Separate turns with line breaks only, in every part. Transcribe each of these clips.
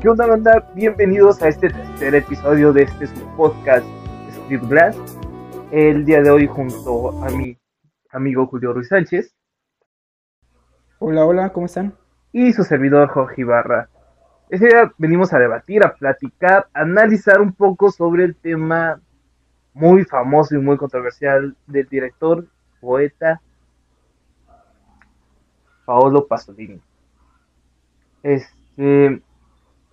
¿Qué onda, banda? Bienvenidos a este tercer episodio de este podcast Script Glass. El día de hoy junto a mi amigo Julio Ruiz Sánchez
Hola, hola, ¿cómo están?
y su servidor Jorge Ibarra. Este día venimos a debatir, a platicar, a analizar un poco sobre el tema muy famoso y muy controversial del director, poeta Paolo Pasolini. Este,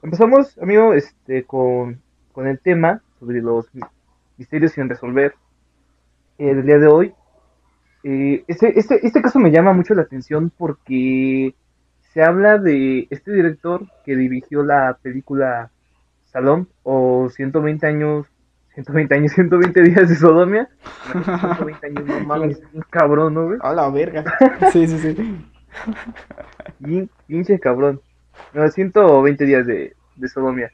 empezamos, amigo, este, con, con el tema sobre los misterios sin resolver eh, del día de hoy. Eh, este, este, este caso me llama mucho la atención porque se habla de este director que dirigió la película Salón o 120 años, 120 años, 120 días de Sodomia. 120 años, no mames, un cabrón, ¿no, güey?
A la verga. Sí, sí, sí.
Pinche cabrón. No, 120 días de, de Sodomia.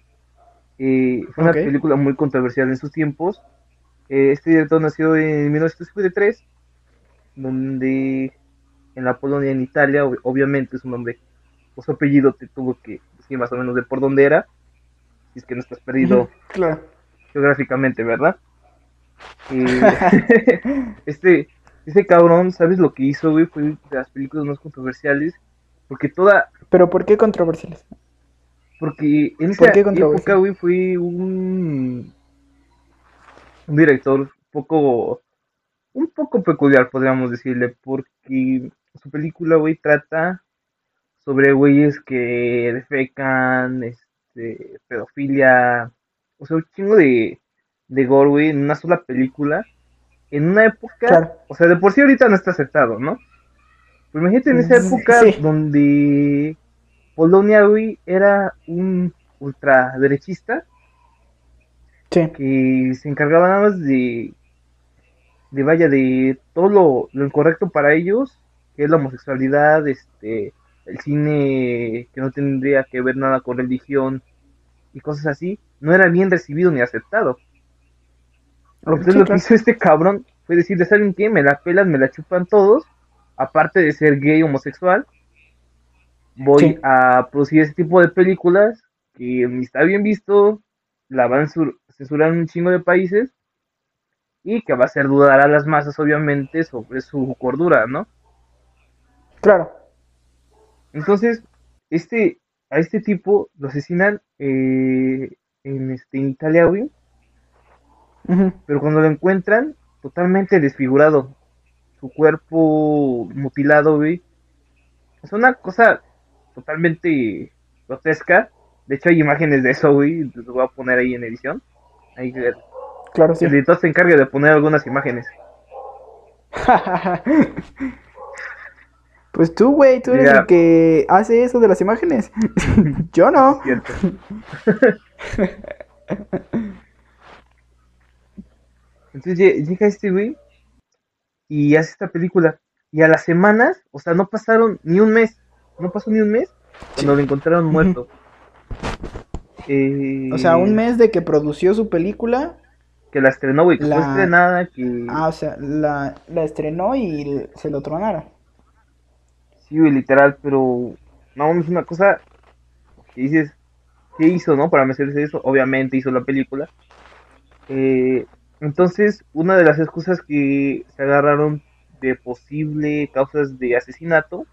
Eh, fue una película muy controversial en sus tiempos. Eh, este director nació en 1953, donde en la Polonia, en Italia, ob- obviamente su nombre o su apellido te tuvo que decir más o menos de por dónde era. Si es que no estás perdido
Claro.
geográficamente, ¿verdad? Eh, este, este cabrón, ¿sabes lo que hizo, güey? Fue de las películas más controversiales. Porque toda,
Pero ¿por qué controversiales?
Porque en
¿Por
esa época, güey, fue un, un director un poco, un poco peculiar, podríamos decirle, porque su película, güey, trata sobre güeyes que defecan, este, pedofilia, o sea, un chingo de, de gore, güey, en una sola película, en una época,
Claro.
o sea, de por sí ahorita no está aceptado, ¿no? Pero imagínate en esa
Sí.
época donde Polonia, güey, era un ultraderechista
Sí.
que se encargaba nada más de, de vaya, de todo lo, lo incorrecto para ellos, que es la homosexualidad, este, el cine que no tendría que ver nada con religión y cosas así, no era bien recibido ni aceptado. Entonces lo que hizo este cabrón fue decirle, ¿saben qué? Me la pelan, me la chupan todos, aparte de ser gay homosexual, voy
Sí.
a producir ese tipo de películas que ni está bien visto, la van a sur- censurar en un chingo de países y que va a hacer dudar a las masas, obviamente, sobre su cordura, ¿no?
Claro.
Entonces, este, a este tipo lo asesinan eh, en, este, en Italia, güey, pero cuando lo encuentran, totalmente desfigurado, su cuerpo mutilado, güey, es una cosa totalmente grotesca. De hecho, hay imágenes de eso, güey, los voy a poner ahí en edición. Ahí, el
Claro, sí.
editor se encarga de poner algunas imágenes.
Pues tú, güey, tú eres
Mira.
el que hace eso de las imágenes. Yo no.
Entonces lle- llega este güey y hace esta película. Y a las semanas, o sea, no pasaron ni un mes. No pasó ni un mes cuando lo encontraron muerto. Eh,
O sea, un mes de que produció su película.
Que la estrenó, güey. Que fue estrenada, que...
Ah, o sea, la, la estrenó y se lo tronaron.
Sí, güey, literal, pero... No, es una cosa que dices... ¿Qué hizo, no? Para merecerse eso. Obviamente hizo la película. Eh, entonces, una de las excusas que se agarraron de posible causas de asesinato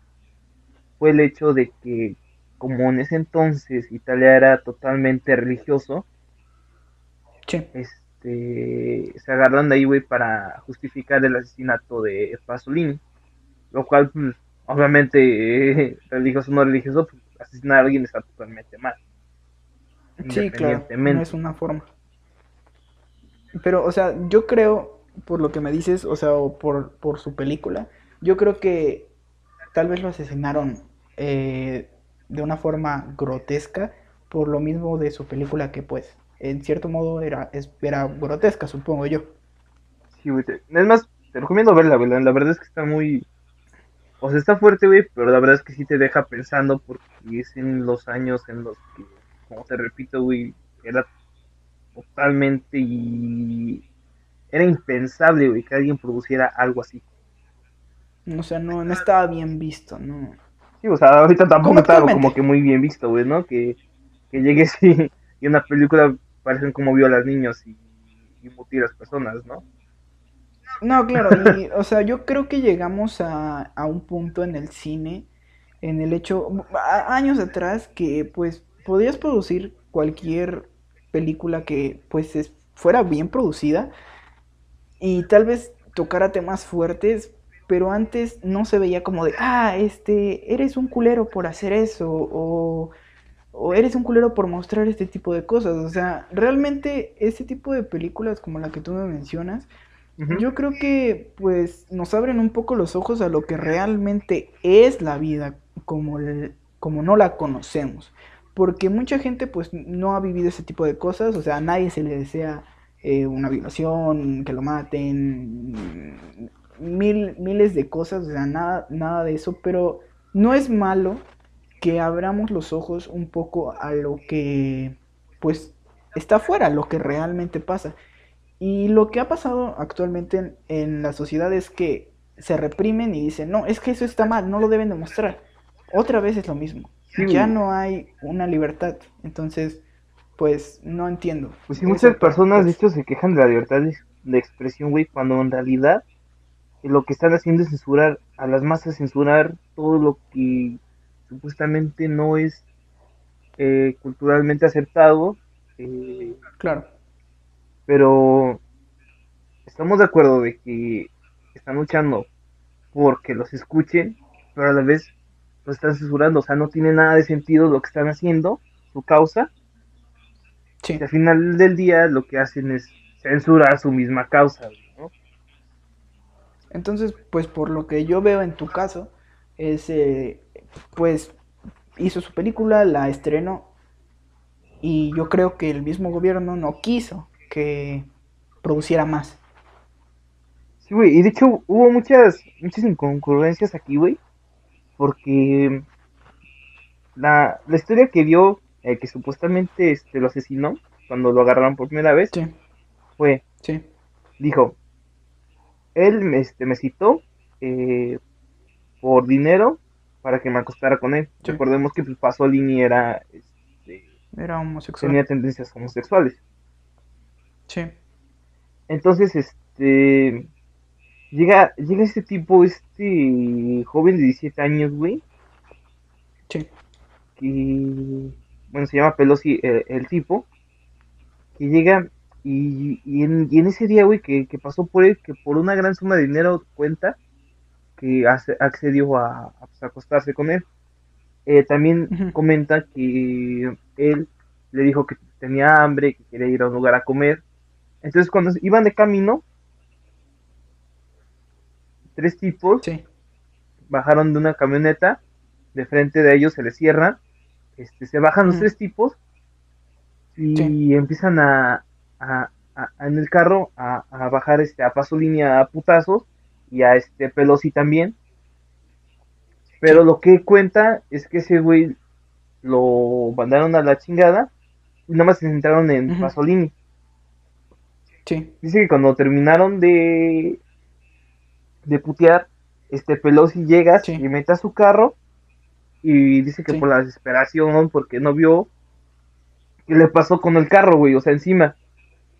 fue el hecho de que, como en ese entonces Italia era totalmente religioso,
Sí.
este, se agarran de ahí, güey, para justificar el asesinato de Pasolini, lo cual, pues, obviamente, eh, religioso o no religioso, pues, asesinar a alguien está totalmente mal.
Sí, claro, no es una forma. Pero, o sea, yo creo, por lo que me dices, o sea, o por, por su película, yo creo que tal vez lo asesinaron eh, de una forma grotesca por lo mismo de su película que, pues, en cierto modo era, era grotesca, supongo yo.
Sí, güey, es más, te recomiendo verla, güey, la la verdad es que está muy... O sea, está fuerte, güey, pero la verdad es que sí te deja pensando porque es en los años en los que, como te repito, güey, era totalmente y... Era impensable, güey, que alguien produciera algo así.
O sea, no, no estaba bien visto, ¿no?
Sí, o sea, ahorita tampoco está como que muy bien visto, güey, ¿no? Que que llegues y, y una película parecen como viola a niños y, y mutilas personas, ¿no?
No, claro, y, o sea, yo creo que llegamos a, a un punto en el cine, en el hecho, a- años atrás, que pues podías producir cualquier película que pues es- fuera bien producida y tal vez tocara temas fuertes, pero antes no se veía como de, ah, este, eres un culero por hacer eso, o, o eres un culero por mostrar este tipo de cosas. O sea, realmente ese tipo de películas como la que tú me mencionas, yo creo que pues nos abren un poco los ojos a lo que realmente es la vida como, el- como no la conocemos. Porque mucha gente pues no ha vivido ese tipo de cosas, o sea, a nadie se le desea eh, una violación, que lo maten, mil, miles de cosas, o sea, nada, nada de eso, pero no es malo que abramos los ojos un poco a lo que pues está afuera, lo que realmente pasa. Y lo que ha pasado actualmente en, en la sociedad es que se reprimen y dicen, no, es que eso está mal, no lo deben demostrar. Otra vez es lo mismo.
Sí,
ya no hay una libertad. Entonces, pues no entiendo.
Pues sí, muchas personas de hecho se quejan de la libertad de, de expresión, güey, cuando en realidad lo que están haciendo es censurar a las masas, censurar todo lo que supuestamente no es eh, culturalmente aceptado, eh,
claro.
pero estamos de acuerdo de que están luchando porque los escuchen, pero a la vez los están censurando, o sea, no tiene nada de sentido lo que están haciendo, su causa,
Sí.
y al final del día lo que hacen es censurar su misma causa.
Entonces, pues por lo que yo veo en tu caso, es, eh, pues hizo su película, la estrenó y yo creo que el mismo gobierno no quiso que produciera más.
Sí, güey, y de hecho hubo muchas, muchas incongruencias aquí, güey, porque la, la historia que dio, eh, que supuestamente este, lo asesinó cuando lo agarraron por primera vez,
Sí,
fue,
sí,
dijo, él me, este, me citó eh, por dinero para que me acostara con él.
Sí.
Recordemos que pues, Pasolini era, este,
era homosexual.
tenía tendencias homosexuales.
Sí,
Entonces, este, llega, llega este tipo, este joven de 17 años, güey,
sí,
que, bueno, se llama Pelosi eh, el tipo, que llega y, y, en, y en ese día, güey, que, que pasó por él, que por una gran suma de dinero cuenta que hace- accedió a, a, pues, acostarse con él. Eh, también comenta que él le dijo que tenía hambre, que quería ir a un lugar a comer. Entonces, cuando iban de camino, tres tipos
sí,
bajaron de una camioneta, de frente de ellos se les cierra, este, se bajan los tres tipos y
Sí.
empiezan a, a- a- en el carro a, a bajar este a Pasolini a putazos y a este Pelosi también. Pero lo que cuenta es que ese güey lo mandaron a la chingada y nada más se centraron en. Pasolini.
sí,
Dice que cuando terminaron de, de putear, este Pelosi llega,
Sí.
y mete a su carro y dice que
Sí.
por la desesperación, porque no vio qué le pasó con el carro, güey, o sea, encima.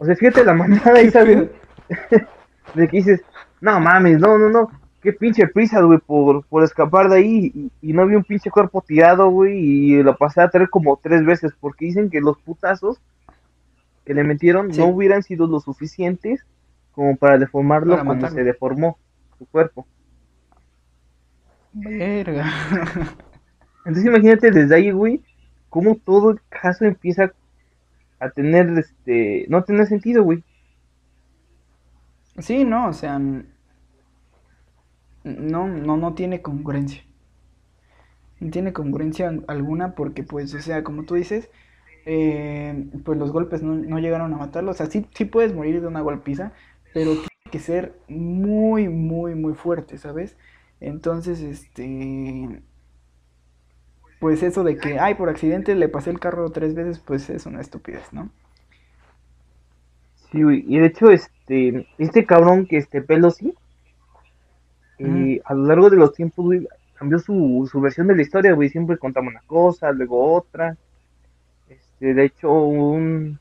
O sea, fíjate la manada esa, güey, de que dices, no mames, no, no, no, qué pinche prisa, güey, por, por escapar de ahí y, y no vi un pinche cuerpo tirado, güey, y lo pasé a traer como tres veces, porque dicen que los putazos que le metieron
Sí.
no hubieran sido lo suficientes como para deformarlo
Para
como
matarlo.
se deformó su cuerpo.
Verga.
Entonces imagínate desde ahí, güey, cómo todo el caso empieza a tener, este, no tener sentido, güey.
Sí, no, o sea, no, no, no tiene congruencia. No tiene congruencia al- alguna porque, pues, o sea, como tú dices, eh, pues los golpes no, no llegaron a matarlo. O sea, sí, sí puedes morir de una golpiza, pero tiene que ser muy, muy, muy fuerte, ¿sabes? Entonces, este, pues eso de que, ay, por accidente le pasé el carro tres veces, pues es una estupidez, ¿no?
Sí, güey. Y de hecho, este, este cabrón que este Pelosi, eh, a lo largo de los tiempos, güey, cambió su, su versión de la historia, güey. Siempre contaba una cosa, luego otra. este, de hecho, un,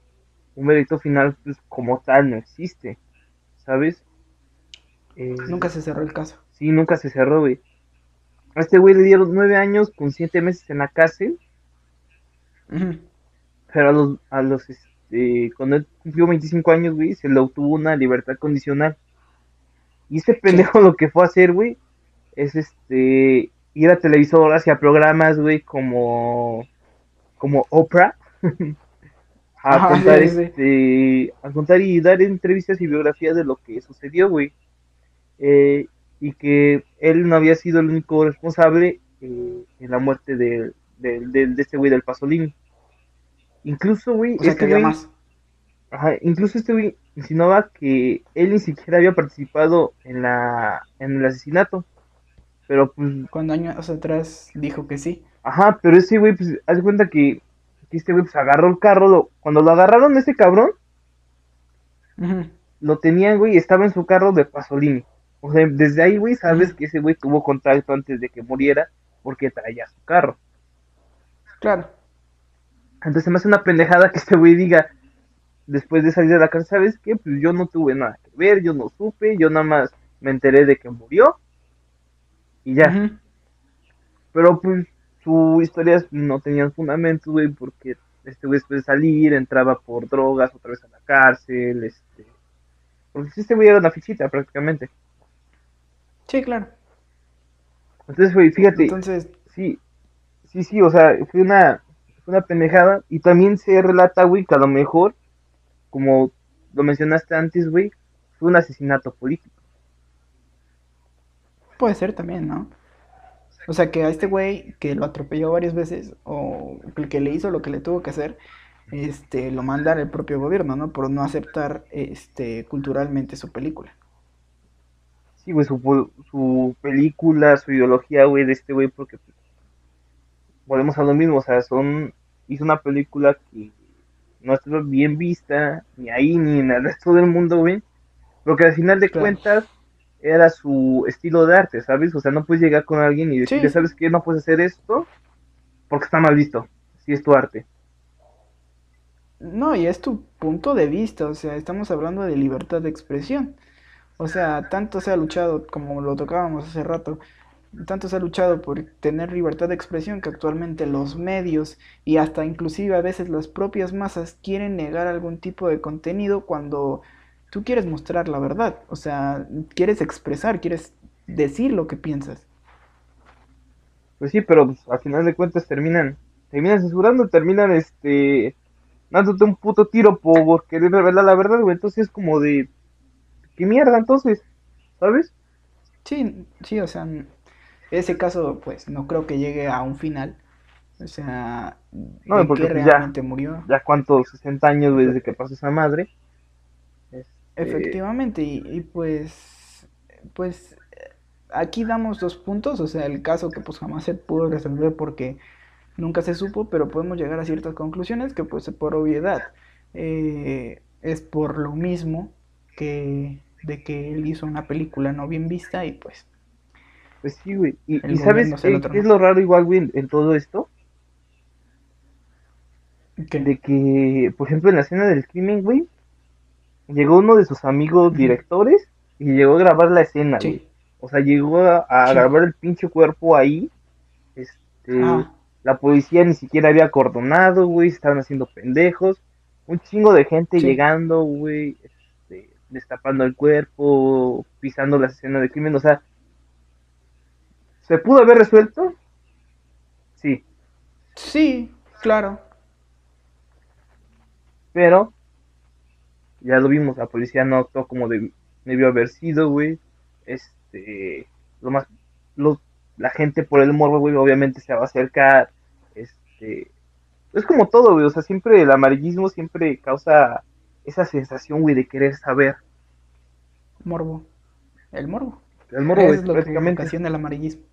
un veredicto final, pues como tal, no existe, ¿sabes?
Eh, nunca se cerró el caso.
Sí, nunca se cerró, güey. A este güey le dieron nueve años con siete meses en la cárcel. Pero a los, a los, este, cuando él cumplió 25 años, güey, se le obtuvo una libertad condicional. Y este pendejo lo que fue a hacer, güey, es este, ir a televisoras y a programas, güey, como, como Oprah. a contar, este, a contar y dar entrevistas y biografías de lo que sucedió, güey. Eh, y que él no había sido el único responsable eh, en la muerte de, de, este güey del Pasolini. Incluso, güey, este güey, ajá, incluso este güey insinuaba que él ni siquiera había participado en la en el asesinato. Pero pues
cuando años atrás dijo que sí.
Ajá, pero ese güey pues hace cuenta que, este güey pues agarró el carro, cuando lo agarraron ese cabrón lo tenían, güey, estaba en su carro de Pasolini. O sea, desde ahí, güey, sabes que ese güey tuvo contacto antes de que muriera porque traía su carro.
Claro.
Entonces me hace una pendejada que este güey diga, después de salir de la casa, ¿sabes qué? Pues yo no tuve nada que ver, yo no supe, yo nada más me enteré de que murió y ya. Pero pues su historias no tenían fundamento, güey, porque este güey después de salir entraba por drogas otra vez a la cárcel, este... Porque este güey era una fichita prácticamente.
Sí, claro.
Entonces, güey, fíjate. Entonces. Sí, sí, sí, o sea, fue una, fue una pendejada. Y también se relata, güey, que a lo mejor, como lo mencionaste antes, güey, fue un asesinato político.
Puede ser también, ¿no? O sea, que a este güey que lo atropelló varias veces, o el que le hizo lo que le tuvo que hacer, este, lo manda el propio gobierno, ¿no? Por no aceptar, este, culturalmente su película
sí, güey, su, su película, su ideología, güey, de este güey, porque pues, volvemos a lo mismo, o sea, son, hizo una película que no estuvo bien vista, ni ahí, ni en el resto del mundo, güey, porque al final de cuentas era su estilo de arte, ¿sabes? O sea, no puedes llegar con alguien y decirle, ¿sabes qué? No puedes hacer esto porque está mal visto, si es tu arte.
No, y es tu punto de vista, o sea, estamos hablando de libertad de expresión. O sea, tanto se ha luchado, como lo tocábamos hace rato, tanto se ha luchado por tener libertad de expresión que actualmente los medios y hasta inclusive a veces las propias masas quieren negar algún tipo de contenido cuando tú quieres mostrar la verdad, o sea, quieres expresar, quieres decir lo que piensas.
Pues sí, pero pues, al final de cuentas terminan, terminan censurando, terminan este dándote un puto tiro por querer revelar la verdad, güey. Entonces es como de ¿Qué mierda entonces? ¿Sabes?
Sí, sí, o sea, ese caso pues no creo que llegue a un final. O sea,
no, porque pues, realmente murió. Ya cuántos 60 años desde que pasó esa madre.
Este, Efectivamente, y, pues pues aquí damos dos puntos, o sea, el caso que pues jamás se pudo resolver porque nunca se supo, pero podemos llegar a ciertas conclusiones que pues por obviedad eh, es por lo mismo que de que él hizo una película no bien vista y pues...
Pues sí, güey. Y, ¿sabes qué, es lo raro igual, güey, en, todo esto? De que, por ejemplo, en la escena del crimen, güey, llegó uno de sus amigos directores y llegó a grabar la escena, güey. O sea, llegó a, grabar el pinche cuerpo ahí. Este, ah. la policía ni siquiera había acordonado, güey, estaban haciendo pendejos. Un chingo de gente llegando, güey destapando el cuerpo, pisando la escena de crimen, o sea, ¿se pudo haber resuelto? Sí.
Sí, claro.
Pero, ya lo vimos, la policía no actuó como debió haber sido, güey. Este, lo más, la gente por el morbo, güey, obviamente se va a acercar. Este, es como todo, güey, o sea, siempre el amarillismo siempre causa esa sensación, güey, de querer saber.
Morbo. El morbo.
El morbo, es lo prácticamente.
Que el amarillismo.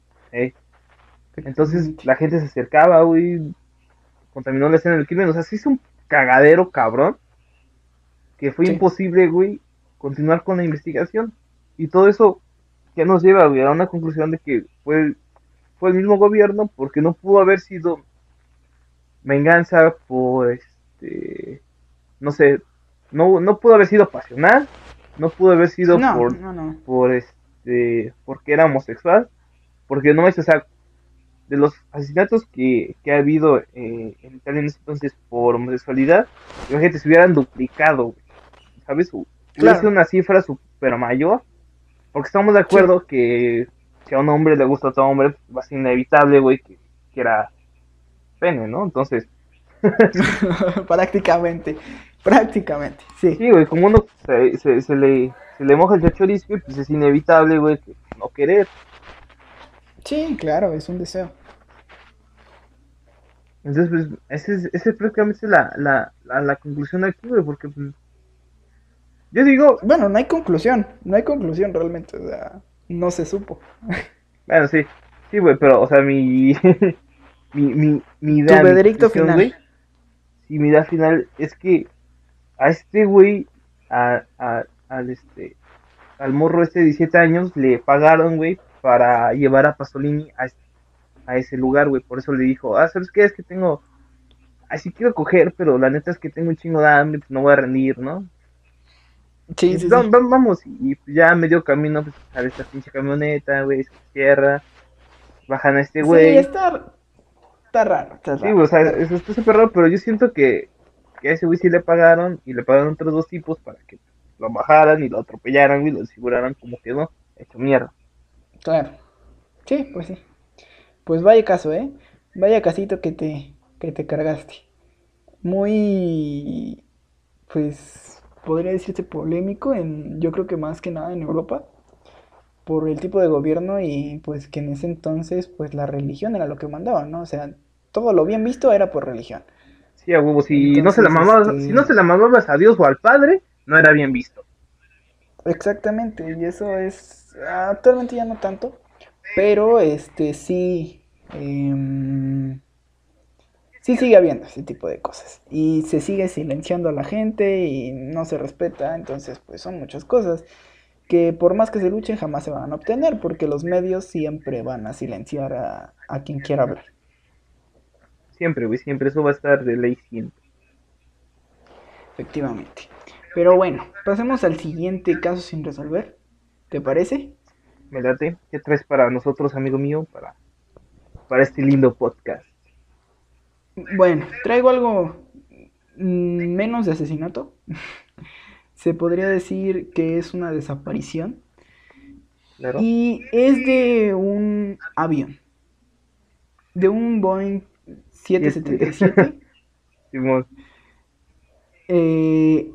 Entonces la gente se acercaba, güey, contaminó la escena del crimen. O sea, sí es un cagadero cabrón que fue imposible, güey, continuar con la investigación. Y todo eso que nos lleva, güey, a una conclusión de que fue, fue el mismo gobierno porque no pudo haber sido venganza por este, no sé, no, no pudo haber sido pasional, no pudo haber sido
No,
por,
no, no.
por este, porque era homosexual, porque no es, o sea, de los asesinatos que, que ha habido eh, en Italia en ese entonces por homosexualidad, imagínate, se hubieran duplicado, ¿sabes? Hubiera
Claro.
sido una cifra super mayor, porque estamos de acuerdo que si a un hombre le gusta a otro hombre, va a ser inevitable, güey, que quiera pene, ¿no? Entonces,
prácticamente, prácticamente, sí.
sí, güey, como uno se, se, se le, se le moja el chochoris, güey, pues es inevitable, güey, que no querer.
Sí, claro, es un deseo.
Entonces, pues, esa es, esa es prácticamente la, la, la, la conclusión aquí, güey, porque, pues, yo digo,
Bueno, no hay conclusión, no hay conclusión realmente, o sea, no se supo.
bueno, sí, sí, güey, pero, o sea, mi, mi, mi, mi idea,
Tu veredicto final.
sí, mi idea final es que a este güey, a, a, al este, al morro este de 17 años, le pagaron, güey, para llevar a Pasolini a, a ese lugar, güey, por eso le dijo, ah, ¿sabes qué? Es que tengo, así quiero coger, pero la neta es que tengo un chingo de hambre, pues no voy a rendir, ¿no?
Sí,
Y
sí, sí.
va- vamos, y pues ya medio camino, pues sale esta pinche camioneta, güey, se cierra, bajan a este
Sí,
güey.
está, está raro, está
Sí,
raro.
güey, o sea, está súper raro, pero yo siento que, que a ese güey sí le pagaron y le pagaron otros dos tipos para que lo bajaran y lo atropellaran, güey, lo desfiguraran como quedó, hecho mierda.
Claro. Sí, pues sí. Pues vaya caso, ¿eh? Vaya casito que te, que te cargaste. Muy, pues, podría decirse polémico en, yo creo que más que nada en Europa, por el tipo de gobierno y pues que en ese entonces, pues la religión era lo que mandaba, ¿no? O sea, todo lo bien visto era por religión.
Sí, a huevo, si no se la mamabas,
este-
si no se la mamabas a Dios o al Padre, no era bien visto.
Exactamente, y eso es actualmente ya no tanto, pero este sí, em, sí sigue habiendo ese tipo de cosas y se sigue silenciando a la gente y no se respeta, entonces pues son muchas cosas que por más que se luchen jamás se van a obtener porque los medios siempre van a silenciar a, a quien quiera hablar.
Siempre, güey, siempre, eso va a estar de ley siempre.
Efectivamente. Pero bueno, pasemos al siguiente caso sin resolver. ¿Te parece?
Me late. ¿Qué traes para nosotros, amigo mío, para, para este lindo podcast?
Bueno, traigo algo mm, menos de asesinato. Se podría decir que es una desaparición.
Claro.
Y es de un avión. De un Boeing 777.
Simón,
Eh,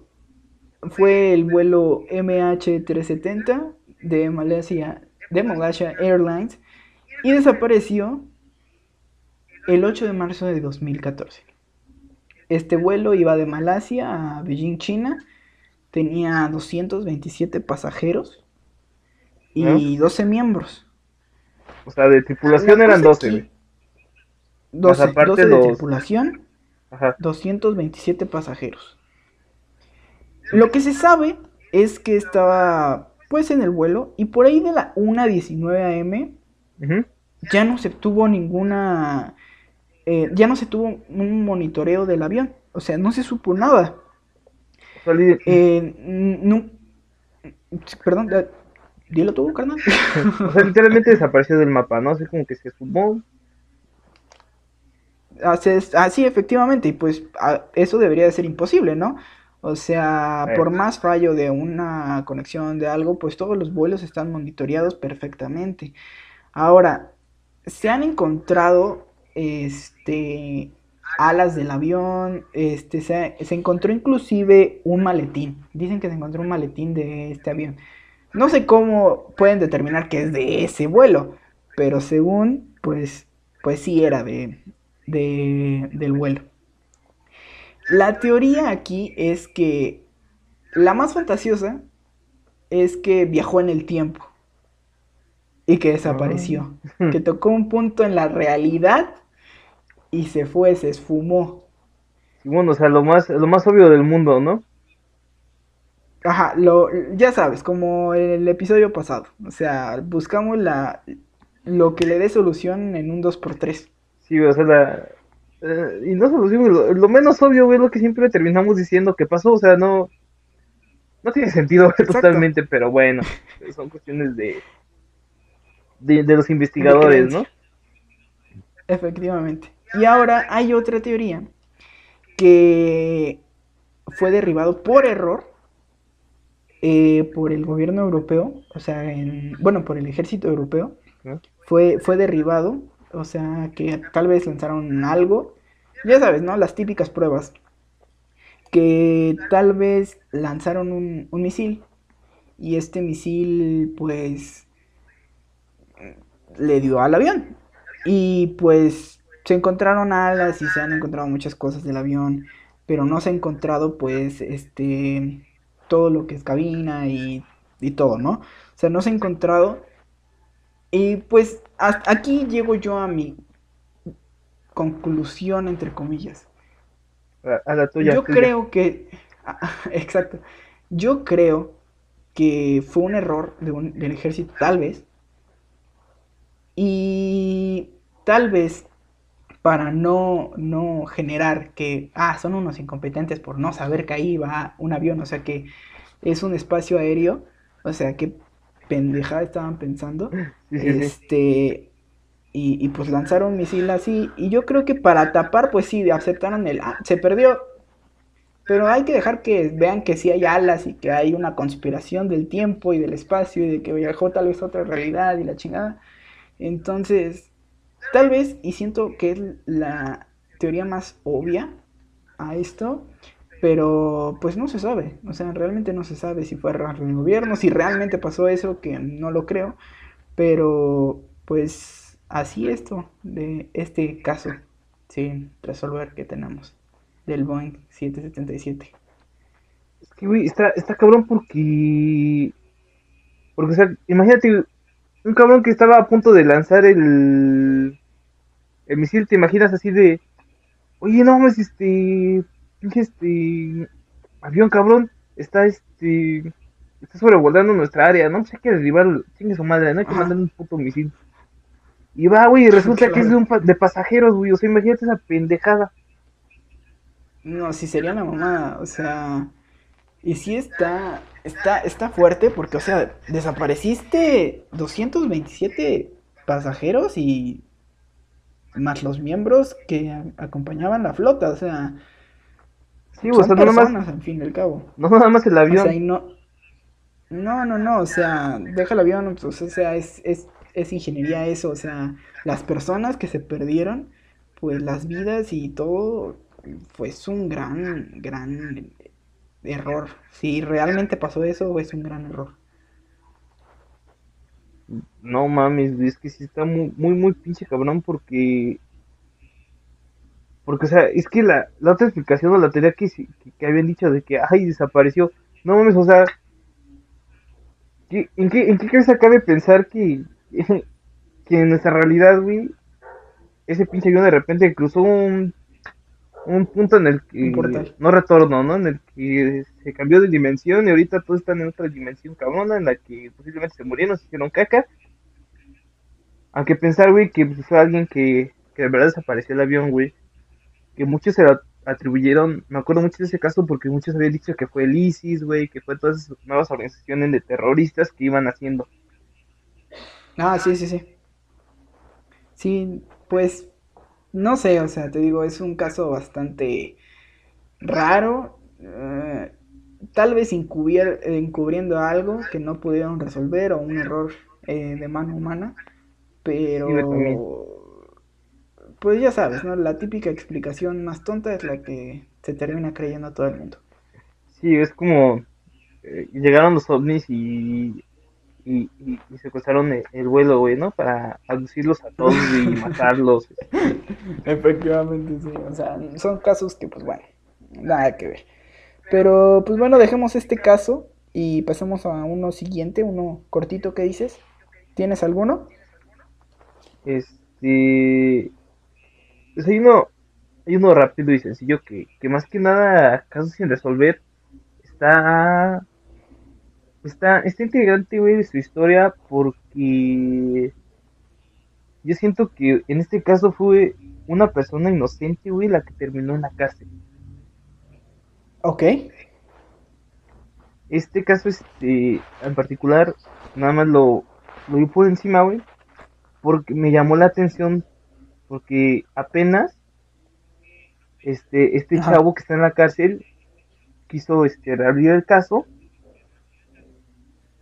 fue el vuelo MH370 de Malaysia, de Malaysia Airlines y desapareció el 8 de marzo de 2014. Este vuelo iba de Malasia a Beijing, China. Tenía 227 pasajeros y 12 miembros.
O sea, de tripulación
La
eran
cosa
12,
aquí-. 12,
aparte
12 de
los-
tripulación,
Ajá.
227 pasajeros. Lo que se sabe es que estaba pues en el vuelo y por ahí de la 1.19 am
Ujú.
ya no se tuvo ninguna, eh, ya no se tuvo un monitoreo del avión, o sea, no se supo nada.
O sea,
Eh, no, perdón, eh, dilo tú, carnal.
o sea, literalmente desapareció del mapa, ¿no? Así como que se sumó.
Así, ah, efectivamente, y pues ah, eso debería de ser imposible, ¿no? O sea, por más fallo de una conexión de algo, pues todos los vuelos están monitoreados perfectamente. Ahora, se han encontrado, este, alas del avión, este, se, se encontró inclusive un maletín. Dicen que se encontró un maletín de este avión. No sé cómo pueden determinar que es de ese vuelo, pero según, pues, pues sí era de, de- del vuelo. La teoría aquí es que la más fantasiosa es que viajó en el tiempo y que desapareció, que tocó un punto en la realidad y se fue, se esfumó.
Simón, o sea, lo más, lo más obvio del mundo, ¿no?
Ajá, lo, ya sabes, como el episodio pasado, o sea, buscamos la, lo que le dé solución en un 2x3.
Sí, o sea, la, Eh, y no solución, lo, lo menos obvio, es lo que siempre terminamos diciendo que pasó, o sea, no, no tiene sentido
Exacto.
totalmente, pero bueno, son cuestiones de, de, de los investigadores, ¿no?
Efectivamente. Y ahora hay otra teoría que fue derribado por error eh, por el gobierno europeo, o sea, en- bueno, por el ejército europeo. Fue, fue derribado, o sea, que tal vez lanzaron algo. Ya sabes, ¿no? Las típicas pruebas. Que tal vez lanzaron un, un misil y este misil, pues, le dio al avión. Y pues se encontraron alas y se han encontrado muchas cosas del avión, pero no se ha encontrado pues este todo lo que es cabina y, y todo, ¿no? O sea, no se ha encontrado. Y pues hasta aquí llego yo a mi conclusión entre comillas.
A, la tuya.
Yo
tuya.
creo que, exacto, yo creo que fue un error de un- del ejército, tal vez, y tal vez para no, no generar que, ah, son unos incompetentes por no saber que ahí va un avión, o sea que es un espacio aéreo, o sea que pendejada estaban pensando,
Sí, sí, sí.
este, y, y pues lanzaron un misil así, y yo creo que para tapar, pues sí, aceptaron el, ah, se perdió, pero hay que dejar que vean que sí hay alas y que hay una conspiración del tiempo y del espacio y de que viajó tal vez a otra realidad y la chingada. Entonces, tal vez, y siento que es la teoría más obvia a esto, pero pues no se sabe, o sea, realmente no se sabe si fue error del gobierno, si realmente pasó eso, que no lo creo, pero pues así esto, de este caso sin resolver que tenemos del Boeing 777.
Es que, güey, está, está cabrón porque. Porque, o sea, imagínate un cabrón que estaba a punto de lanzar el. El misil, te imaginas así de. Oye, no mames, este. Este. Avión, cabrón. Está este. Está sobrevolando nuestra área, ¿no? Pues hay que derribar. Chingue su madre, no hay que mandar un puto misil. Y va, güey, y resulta que es de, un de pasajeros, güey. O sea, imagínate esa pendejada.
No, si sería la mamá, o sea, y sí está, está, está fuerte porque, o sea, desapareciste 227 pasajeros y más los miembros que acompañaban la flota, o sea,
Sí, o sea, no nomás,
personas fin al cabo.
no nada más el
O
avión.
sea, y no, no, no, no, o sea, deja el avión, pues, o sea, es, es, es ingeniería eso, o sea, las personas que se perdieron, pues las vidas y todo, pues un gran, gran error. Si realmente pasó eso, es un gran error.
No mames, es que sí está muy, muy, muy pinche cabrón porque... Porque, o sea, es que la, la otra explicación o la teoría que, sí- que, que habían dicho de que, ay, desapareció. No mames, o sea, ¿qué- ¿en qué, en qué cabeza cabe pensar que, que en nuestra realidad, güey, ese pinche avión de repente cruzó un, un punto en el que no retorno, ¿no? En el que se cambió de dimensión y ahorita todos están en otra dimensión cabrona en la que posiblemente se murieron, se hicieron caca. Aunque pensar, güey, que pues, fue alguien que, que de verdad desapareció el avión, güey. Que muchos se lo atribuyeron, me acuerdo mucho de ese caso porque muchos habían dicho que fue el ISIS, güey, que fue todas esas nuevas organizaciones de terroristas que iban haciendo.
Ah, sí, sí, sí. Sí, pues, no sé, o sea, te digo, es un caso bastante raro, eh, tal vez encubier- encubriendo algo que no pudieron resolver o un error eh, de mano humana, pero pues ya sabes, ¿no? La típica explicación más tonta es la que se termina creyendo todo el mundo.
Sí, es como eh, llegaron los ovnis y, y, y, y secuestraron el, el vuelo, güey, ¿no? Para aducirlos a todos y matarlos.
Efectivamente, sí. O sea, son casos que, pues bueno, nada que ver. Pero, pues bueno, dejemos este caso y pasemos a uno siguiente, uno cortito que dices. ¿Tienes alguno?
Este. Pues hay uno, hay uno rápido y sencillo que, que más que nada, casos sin resolver, está. Está, está integrante, güey, de su historia porque yo siento que en este caso fue una persona inocente, güey, la que terminó en la cárcel.
Ok.
Este caso, este, en particular, nada más lo, lo vi por encima, güey, porque me llamó la atención, porque apenas, este, este
Ajá.
chavo que está en la cárcel quiso, este, reabrir el caso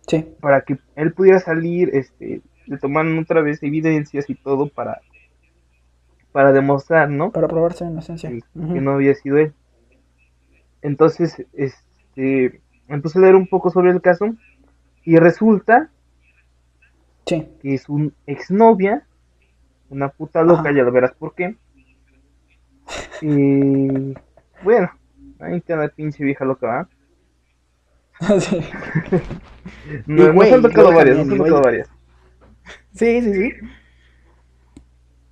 Sí.
para que él pudiera salir, este, le tomaron otra vez evidencias y todo para, para demostrar, ¿no?
Para probar su inocencia.
que, no había sido él. Entonces, este, puse a leer un poco sobre el caso y resulta
Sí.
que es un exnovia, una puta loca, ya lo verás por qué. Y bueno, ahí está la pinche vieja loca, ¿va?
sí.
No, nos
güey,
han tocado varias, nos han tocado varias.
Sí, sí, sí.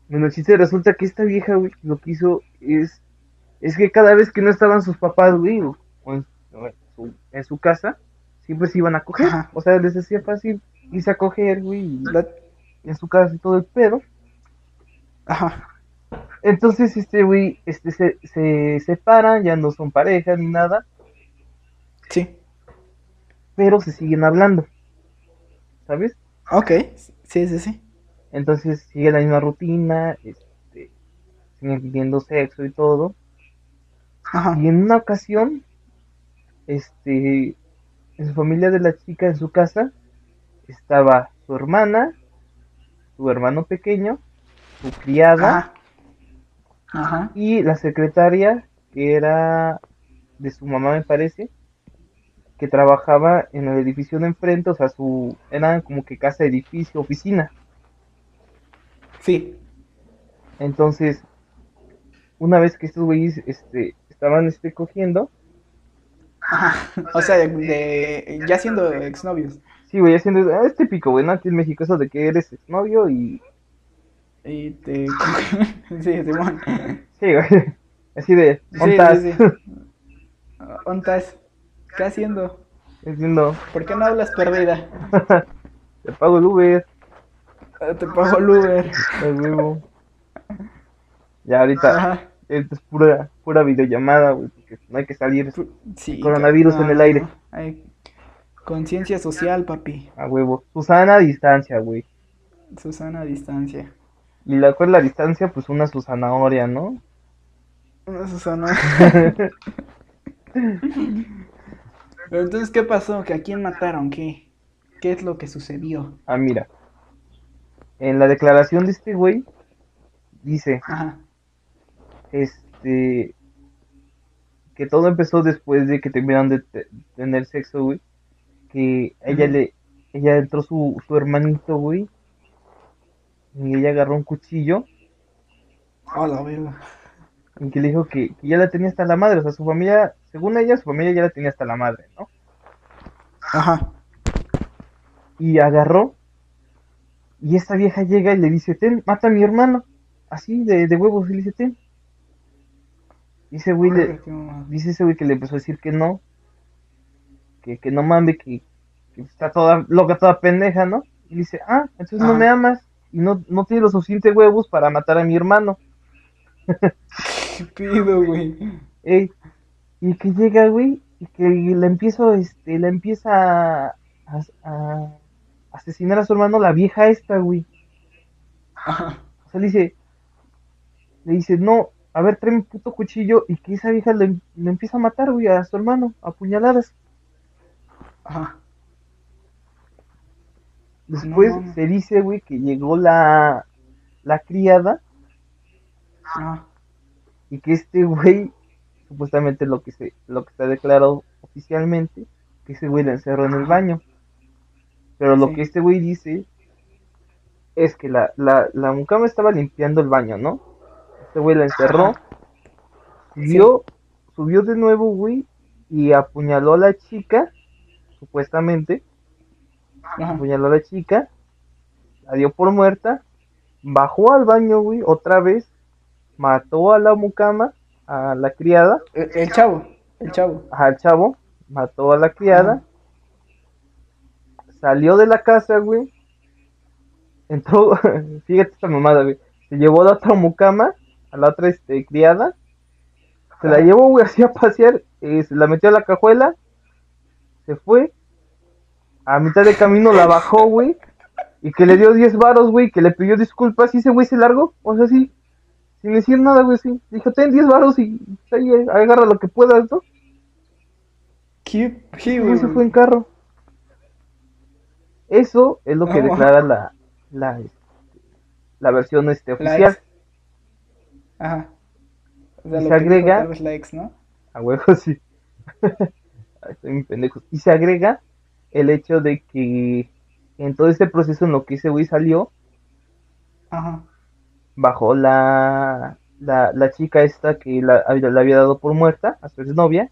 Bueno, el chiste resulta que esta vieja, güey, lo que hizo es, es que cada vez que no estaban sus papás, güey, o en, su, en su casa, siempre se iban a coger.
Ajá.
O sea, les hacía fácil irse a coger, güey, y en su casa y todo el pedo.
Ajá.
Entonces, este, güey, este, se, se separan, ya no son pareja ni nada,
Sí.
pero se siguen hablando, ¿sabes?
Ok. Sí, sí, sí.
Entonces sigue la misma rutina, este, siguen pidiendo sexo y todo.
Ajá.
Y en una ocasión, este, en su familia de la chica, en su casa, estaba su hermana, su hermano pequeño, su criada
Ajá. Ajá.
y la secretaria, que era de su mamá, me parece, que trabajaba en el edificio de enfrente, o sea, su, era como que casa, edificio, oficina.
Sí.
Entonces, una vez que estos güeyes este, estaban este, cogiendo,
Ajá. O sea, de, de- ya siendo exnovios.
sí, güey, haciendo, ah, es típico, güey, ¿no? Aquí en México eso de que eres novio y,
Y te. sí, Simón.
sí, güey, así de,
Sí,
¿ontas?
sí, sí. ¿Ontas? ¿Qué haciendo?
Diciendo,
¿Por qué no hablas perdida?
te pago el Uber,
Eh, Te pago el Uber.
el huevo. Ya ahorita,
Ajá.
esto es pura, pura videollamada, güey, porque no hay que salir
Sí.
Coronavirus
no,
en el aire.
Conciencia social, papi.
a huevo. Susana a distancia, güey.
Susana a distancia.
Y la cual la distancia, pues una su zanahoria, ¿no?
Una Susana. Pero entonces, ¿qué pasó? ¿Que a quién mataron? ¿Qué? ¿Qué es lo que sucedió?
Ah, mira. En la declaración de este güey, dice,
Ajá.
este, que todo empezó después de que terminaron de te- tener sexo, güey. Que ella le, ella entró su, su hermanito, güey. Y ella agarró un cuchillo
la verga.
y que le dijo que, que ya la tenía hasta la madre. O sea, su familia, según ella, su familia ya la tenía hasta la madre, ¿no?
Ajá.
Y agarró. Y esta vieja llega y le dice, ten, mata a mi hermano. Así, de, de huevos, y le dice, ten. Dice, güey, le, dice ese güey que le empezó a decir que no, que, que no mames, que, que está toda loca, toda pendeja, ¿no? Y dice, ah, entonces no me amas y no, no tienes los suficientes huevos para matar a mi hermano.
¿Qué pido, güey?
Ey, y que llega, güey, y que le empiezo, este, le empieza a, a- a asesinar a su hermano la vieja esta, güey. O sea, le dice, le dice, no, a ver, trae un puto cuchillo y que esa vieja le, le empieza a matar, güey, a su hermano, a puñaladas.
Ajá.
Después se dice, güey, que llegó la, la criada
Ajá.
y que este güey, supuestamente lo que se, lo que está declarado oficialmente, que ese güey la encerró en el baño. Pero lo que este güey dice es que la, la, la mucama estaba limpiando el baño, ¿no? Este güey la encerró, subió, subió de nuevo, güey, y apuñaló a la chica, supuestamente. Apuñaló a la chica, la dio por muerta, bajó al baño, güey, otra vez, mató a la mucama, a la criada,
El, el chavo. El chavo.
al chavo, mató a la criada,
Ajá.
salió de la casa, güey, entró, fíjate esta mamada, güey, se llevó a la otra mucama a la otra este, criada, se la llevó, güey, así a pasear, eh, se la metió a la cajuela, se fue, a mitad de camino la bajó, güey, y que le dio 10 varos, güey, que le pidió disculpas y ese güey se largó, o sea, sí, sin decir nada, güey, sí, dijo, ten 10 varos y ahí, eh, agarra lo que puedas, ¿no?
¿Qué
Y se fue en carro. Eso es lo que
No.
declara la, la, la versión este,
La
oficial.
ex. Ajá. O sea,
Y se
dijo
agrega-
tal vez la ex, ¿no?
A huevo, sí. Estoy muy pendejo. Y se agrega el hecho de que en todo este proceso en lo que ese güey salió,
Ajá.
bajó la, la, la chica esta que la, había- la había dado por muerta, a su exnovia,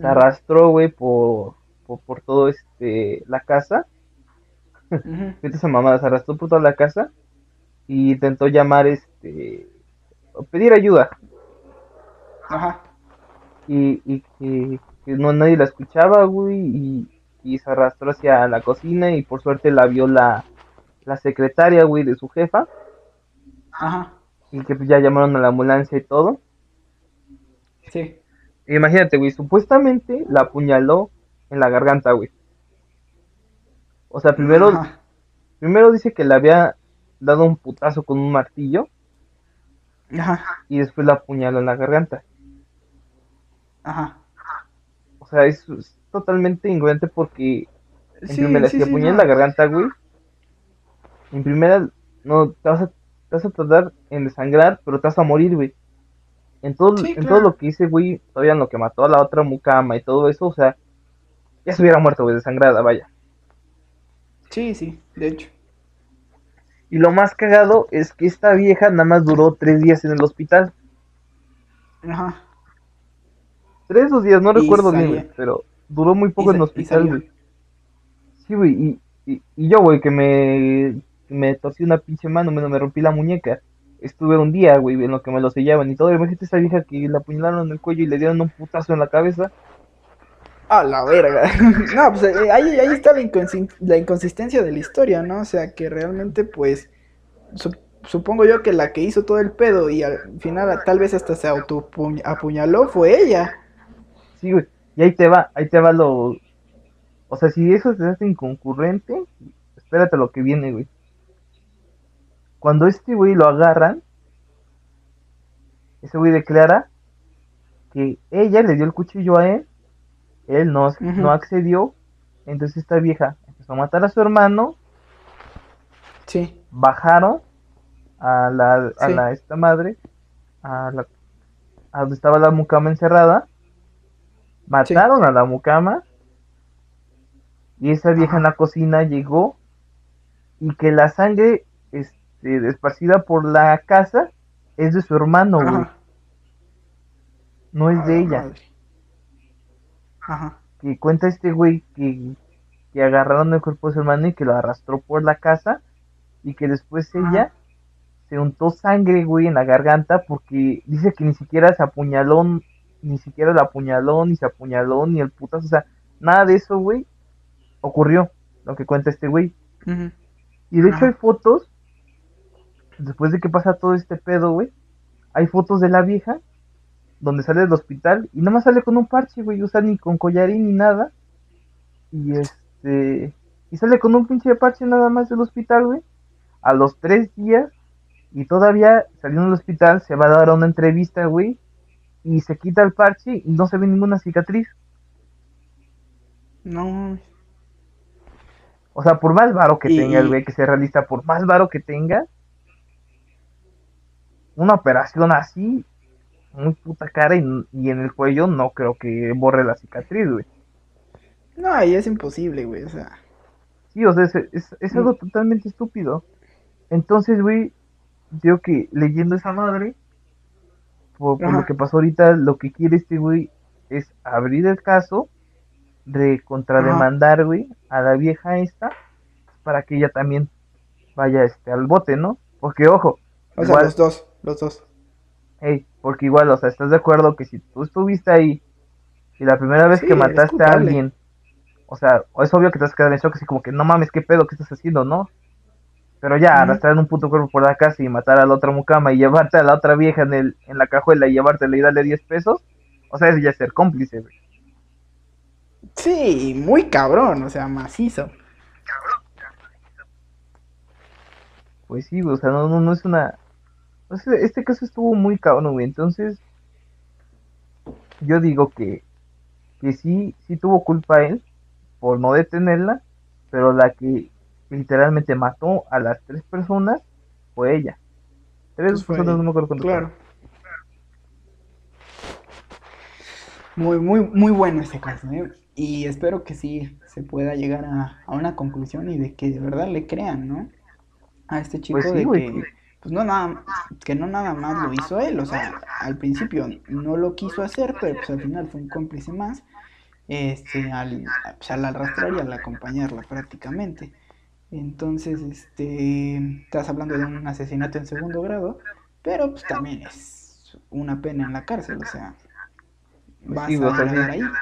se arrastró, güey, por, por, por todo este, la casa, esa mamada, se arrastró por toda la casa y intentó llamar, este, pedir ayuda
Ajá.
y, y que, que no nadie la escuchaba, güey, y, y se arrastró hacia la cocina y por suerte la vio la, la secretaria, güey, de su jefa
Ajá.
y que pues ya llamaron a la ambulancia y todo.
Sí.
Imagínate, güey, supuestamente la apuñaló en la garganta, güey. O sea, primero,
Ajá.
primero dice que le había dado un putazo con un martillo
Ajá.
y después la apuñaló en la garganta.
Ajá.
O sea, es totalmente incongruente porque en
Sí,
primera,
sí,
si
sí,
la garganta, güey, en primera, no, te vas a, te vas a tardar en desangrar, pero te vas a morir, güey. En todo, en
claro.
todo lo que hice, güey, todavía en lo que mató a la otra mucama y todo eso, o sea, ya se hubiera muerto, güey, desangrada, vaya.
Sí, sí, de hecho.
Y lo más cagado es que esta vieja nada más duró tres días en el hospital.
Ajá.
Tres o días, no
Y
recuerdo bien, pero duró muy poco
Y
en hospital, güey. Sí, güey, y, y, y yo, güey, que me, me torcí una pinche mano, me, me rompí la muñeca. Estuve un día, güey, en lo que me lo sellaban y todo. Imagínate esa vieja que la apuñalaron en el cuello y le dieron un putazo en la cabeza.
A la verga. No, pues eh, ahí, ahí está la, inconsi- la inconsistencia de la historia, ¿no? O sea, que realmente, pues, su- supongo yo que la que hizo todo el pedo y al final tal vez hasta se autoapuñaló fue ella.
Sí, güey, y ahí te va, ahí te va lo... O sea, si eso se hace inconcurrente, espérate lo que viene, güey. Cuando este güey lo agarran, ese güey declara que ella le dio el cuchillo a él, él no, no accedió, entonces esta vieja empezó a matar a su hermano,
Sí.
bajaron a la, a
Sí.
la esta madre, a la a donde estaba la mucama encerrada, mataron a la mucama y esa vieja en la cocina llegó y que la sangre este, esparcida por la casa es de su hermano, güey, no es de
la
ella.
madre. Ajá.
Que cuenta este güey que, que agarraron el cuerpo de su hermano y que lo arrastró por la casa y que después
Ajá.
ella se untó sangre, güey, en la garganta porque dice que ni siquiera se apuñaló, ni siquiera la apuñaló, ni se apuñaló, ni el putazo, o sea, nada de eso, güey, ocurrió, lo que cuenta este güey. Y de hecho hay fotos, después de que pasa todo este pedo, güey, hay fotos de la vieja donde sale del hospital y nada más sale con un parche, güey, o sea, ni con collarín ni nada. Y este, y sale con un pinche parche nada más del hospital, güey. A los tres días, y todavía saliendo del hospital, se va a dar una entrevista, güey, y se quita el parche y no se ve ninguna cicatriz.
No.
O sea, por más varo que
Y-
tenga el
y-
güey, que sea realista, por más varo que tenga, una operación así, muy puta cara y, y en el cuello, no creo que borre la cicatriz, güey.
No, ahí es imposible, güey. O sea.
Sí, o sea, es, es, es algo totalmente estúpido. Entonces, güey, digo que leyendo esa madre, por, lo que pasó ahorita, lo que quiere este güey es abrir el caso, de contrademandar, güey, a la vieja esta, para que ella también vaya este al bote, ¿no? Porque, ojo,
O sea,
igual,
los dos. Los dos.
hey, porque igual, o sea, ¿estás de acuerdo que si tú estuviste ahí y la primera vez
Sí,
que mataste a alguien, o sea, es obvio que te vas a quedar en shock, así como que no mames, qué pedo, qué estás haciendo, ¿no? Pero ya, arrastrar un puto cuerpo por la casa y matar a la otra mucama y llevarte a la otra vieja en, el, en la cajuela y llevártela y darle 10 pesos, o sea, eso ya es ser cómplice, güey.
Sí, muy cabrón, o sea, macizo.
Pues sí, o sea, no, no, no es una... o sea, este caso estuvo muy cabrón, güey. Entonces, yo digo que, que sí, sí tuvo culpa él por no detenerla, pero la que literalmente mató a las tres personas fue ella. Tres
Pues
personas, no me acuerdo
Claro. Muy, muy, muy bueno este caso, ¿eh? Y espero que sí se pueda llegar a, a una conclusión y de que de verdad le crean, ¿no? A este chico
Pues sí,
de
güey.
que, pues no nada, que no nada más lo hizo él, o sea, al principio no lo quiso hacer, pero pues al final fue un cómplice más, este, al, pues, al arrastrar y al acompañarla prácticamente. Entonces, este, estás hablando de un asesinato en segundo grado, pero pues también es una pena en la cárcel, o sea,
Pues
vas
sí,
a
sí.
ahí.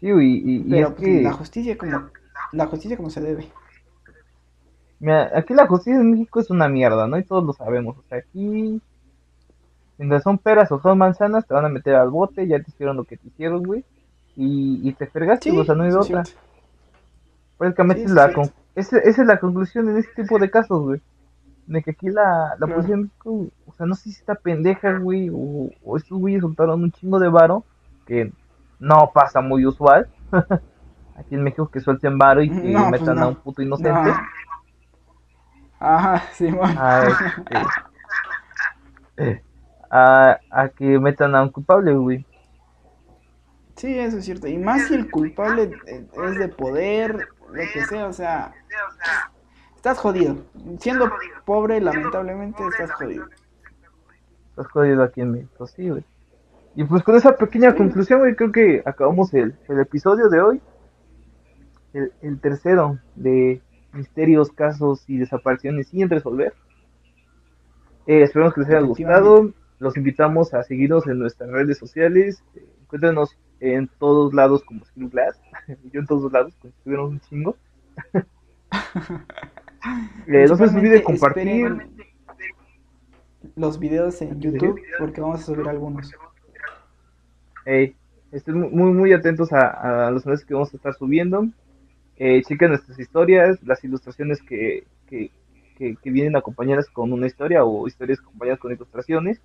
Sí, y, y
Pero
es
pues,
que,
la justicia como la justicia como se debe.
mira, aquí la justicia en México es una mierda, ¿no? Y todos lo sabemos. O sea, aquí, mientras son peras o son manzanas, te van a meter al bote, ya te hicieron lo que te hicieron, güey. Y, y te fregaste, güey, o sea,
Sí,
no hay otra.
cierto.
Prácticamente
Sí,
es la con- esa, esa es la conclusión en este tipo de casos, güey. De que aquí la, la de México, o sea, no sé si está pendeja, güey, o, o estos güeyes soltaron un chingo de varo, que no pasa muy usual. Aquí en México que suelten varo y que
No, pues
metan a un
no.
puto inocente.
No. Ajá, Simón.
A, este, a, a que metan a un culpable, güey.
Sí, eso es cierto. Y más si el culpable eh, es de poder, lo que sea, o sea, estás jodido. Siendo pobre, lamentablemente, estás jodido.
Estás jodido aquí en México, sí, güey. Y pues con esa pequeña conclusión, güey, creo que acabamos el, el episodio de hoy. El, el tercero de misterios, casos y desapariciones sin resolver. Eh, esperamos que les haya gustado. Los invitamos a seguirnos en nuestras redes sociales. Eh, encuéntrenos en todos lados como Skill Glass. Yo en todos lados, como si un chingo. Eh, no se les olvide
Principalmente
compartir.
los videos en YouTube porque vamos a subir algunos.
Ey, estén mu- muy, muy atentos a, a los videos que vamos a estar subiendo. Eh, chequen nuestras historias, las ilustraciones que, que, que, que vienen acompañadas con una historia o historias acompañadas con ilustraciones.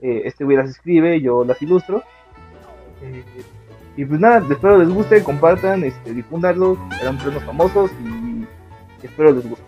Eh, este güey las escribe, yo las ilustro. Eh, y pues nada, espero les guste, compartan, este, difúndanlos, serán premios famosos y espero les guste.